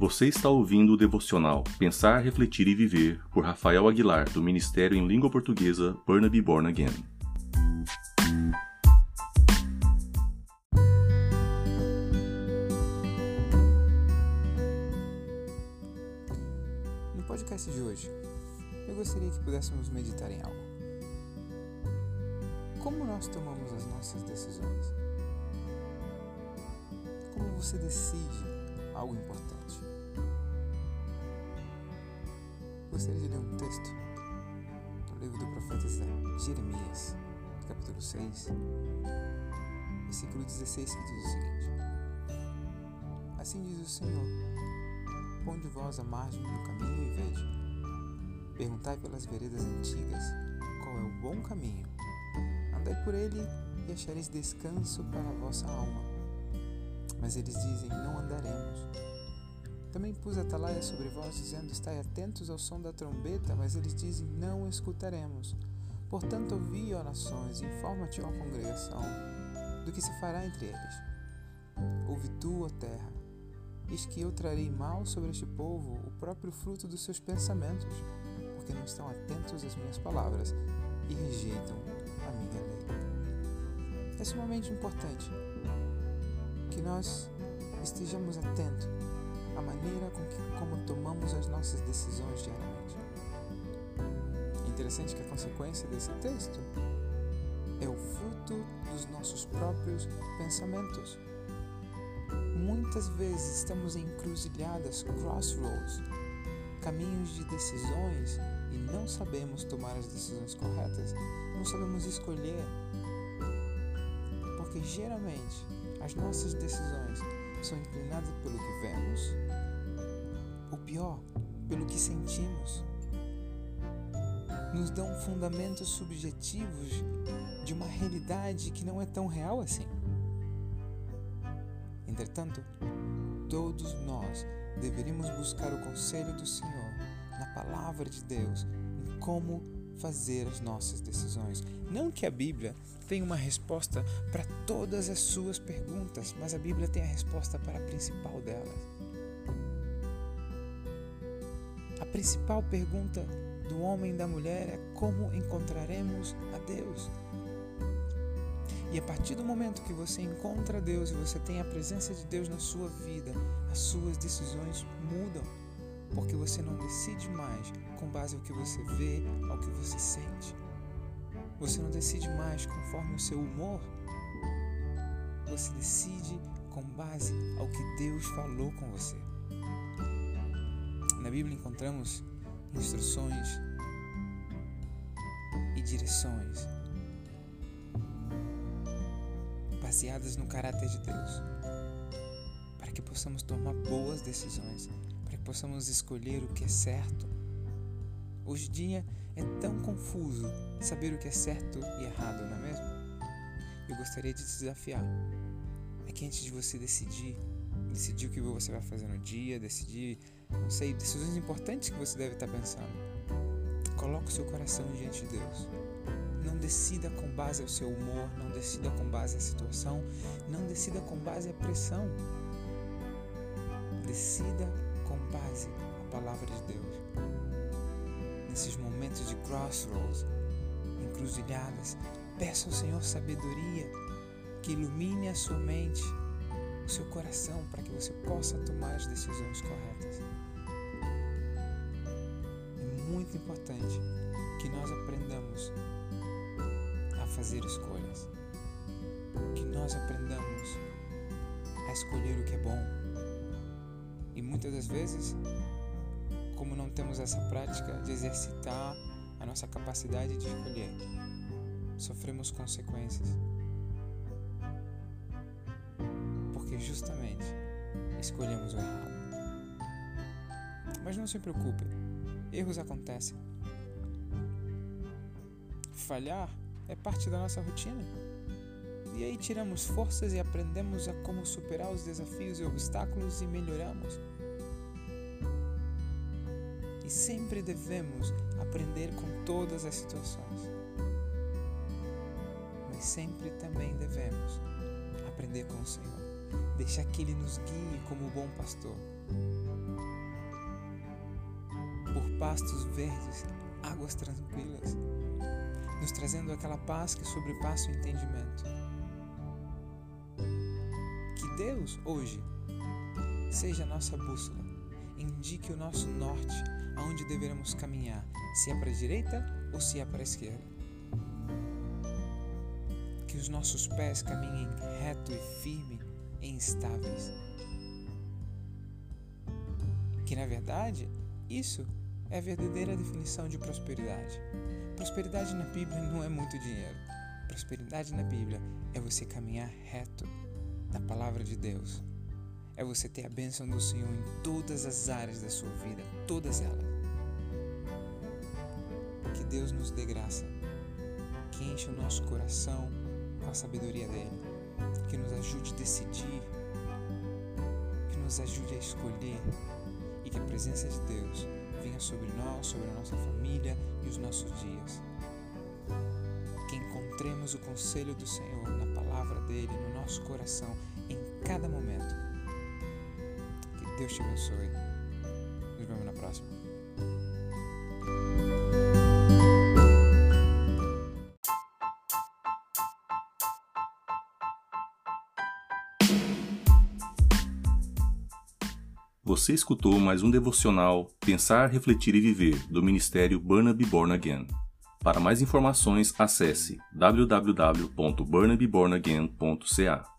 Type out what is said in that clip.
Você está ouvindo o devocional Pensar, Refletir e Viver por Rafael Aguilar, do Ministério em Língua Portuguesa Burnaby Born Again. No podcast de hoje, eu gostaria que pudéssemos meditar em algo. Como nós tomamos as nossas decisões? Como você decide algo importante? Gostaria de ler um texto do livro do profeta Jeremias, capítulo 6, versículo 16, que diz o seguinte: Assim diz o Senhor: Ponde vós a margem do caminho e vede. Perguntai pelas veredas antigas qual é o bom caminho. Andai por ele e achareis descanso para a vossa alma. Mas eles dizem: Não andaremos. Também pus atalaia sobre vós, dizendo: Estai atentos ao som da trombeta, mas eles dizem: Não escutaremos. Portanto, ouvi, ó nações, informa-te, ó congregação, do que se fará entre eles. Ouve tu, ó terra, eis que eu trarei mal sobre este povo o próprio fruto dos seus pensamentos, porque não estão atentos às minhas palavras e rejeitam a minha lei. É sumamente importante que nós estejamos atentos à maneira com que como tomamos as nossas decisões diariamente. Interessante que a consequência desse texto é o fruto dos nossos próprios pensamentos. Muitas vezes estamos em encruzilhadas, crossroads, caminhos de decisões e não sabemos tomar as decisões corretas, não sabemos escolher. Porque geralmente as nossas decisões são inclinadas pelo que vemos, ou pior, pelo que sentimos. Nos dão fundamentos subjetivos de uma realidade que não é tão real assim. Entretanto, todos nós deveríamos buscar o conselho do Senhor na palavra de Deus em como fazer as nossas decisões. Não que a Bíblia tenha uma resposta para todas as suas perguntas, mas a Bíblia tem a resposta para a principal delas. A principal pergunta do homem e da mulher é como encontraremos a Deus. E a partir do momento que você encontra Deus e você tem a presença de Deus na sua vida, as suas decisões mudam, porque você não decide mais com base ao que você vê, ao que você sente. Você não decide mais conforme o seu humor. Você decide com base ao que Deus falou com você. Na Bíblia encontramos instruções e direções baseadas no caráter de Deus, para que possamos tomar boas decisões, possamos escolher o que é certo. Hoje em dia é tão confuso saber o que é certo e errado, não é mesmo? Eu gostaria de te desafiar. É que antes de você decidir, decidir o que você vai fazer no dia, decidir, não sei, decisões importantes que você deve estar pensando, coloque o seu coração diante de Deus não decida com base ao seu humor, não decida com base à situação, não decida com base à pressão. Decida com base à palavra de Deus. Nesses momentos de crossroads, encruzilhadas, peça ao Senhor sabedoria que ilumine a sua mente, o seu coração, para que você possa tomar as decisões corretas. É muito importante que nós aprendamos fazer escolhas. Que nós aprendamos a escolher o que é bom. E muitas das vezes, como não temos essa prática de exercitar a nossa capacidade de escolher, sofremos consequências. Porque justamente escolhemos o errado. Mas não se preocupe, erros acontecem. Falhar é parte da nossa rotina. E aí tiramos forças e aprendemos a como superar os desafios e obstáculos e melhoramos. E sempre devemos aprender com todas as situações. Mas sempre também devemos aprender com o Senhor. Deixar que Ele nos guie como bom pastor. pastos verdes, águas tranquilas, nos trazendo aquela paz que sobrepassa o entendimento. Deus, hoje, seja a nossa bússola, indique o nosso norte, aonde deveremos caminhar, se é para a direita ou se é para a esquerda. Que os nossos pés caminhem reto e firme e instáveis. Que na verdade, isso é a verdadeira definição de prosperidade. Prosperidade na Bíblia não é muito dinheiro. Prosperidade na Bíblia é você caminhar reto na palavra de Deus. É você ter a bênção do Senhor em todas as áreas da sua vida, todas elas. Que Deus nos dê graça, que enche o nosso coração com a sabedoria dele, que nos ajude a decidir, que nos ajude a escolher e que a presença de Deus venha sobre nós, sobre a nossa família e os nossos dias. Que encontremos o conselho do Senhor na palavra dele, no nosso coração, em cada momento. Que Deus te abençoe. Nos vemos na próxima. Você escutou mais um devocional Pensar, Refletir e Viver do Ministério Burnaby Born Again. Para mais informações, acesse www.burnabybornagain.ca.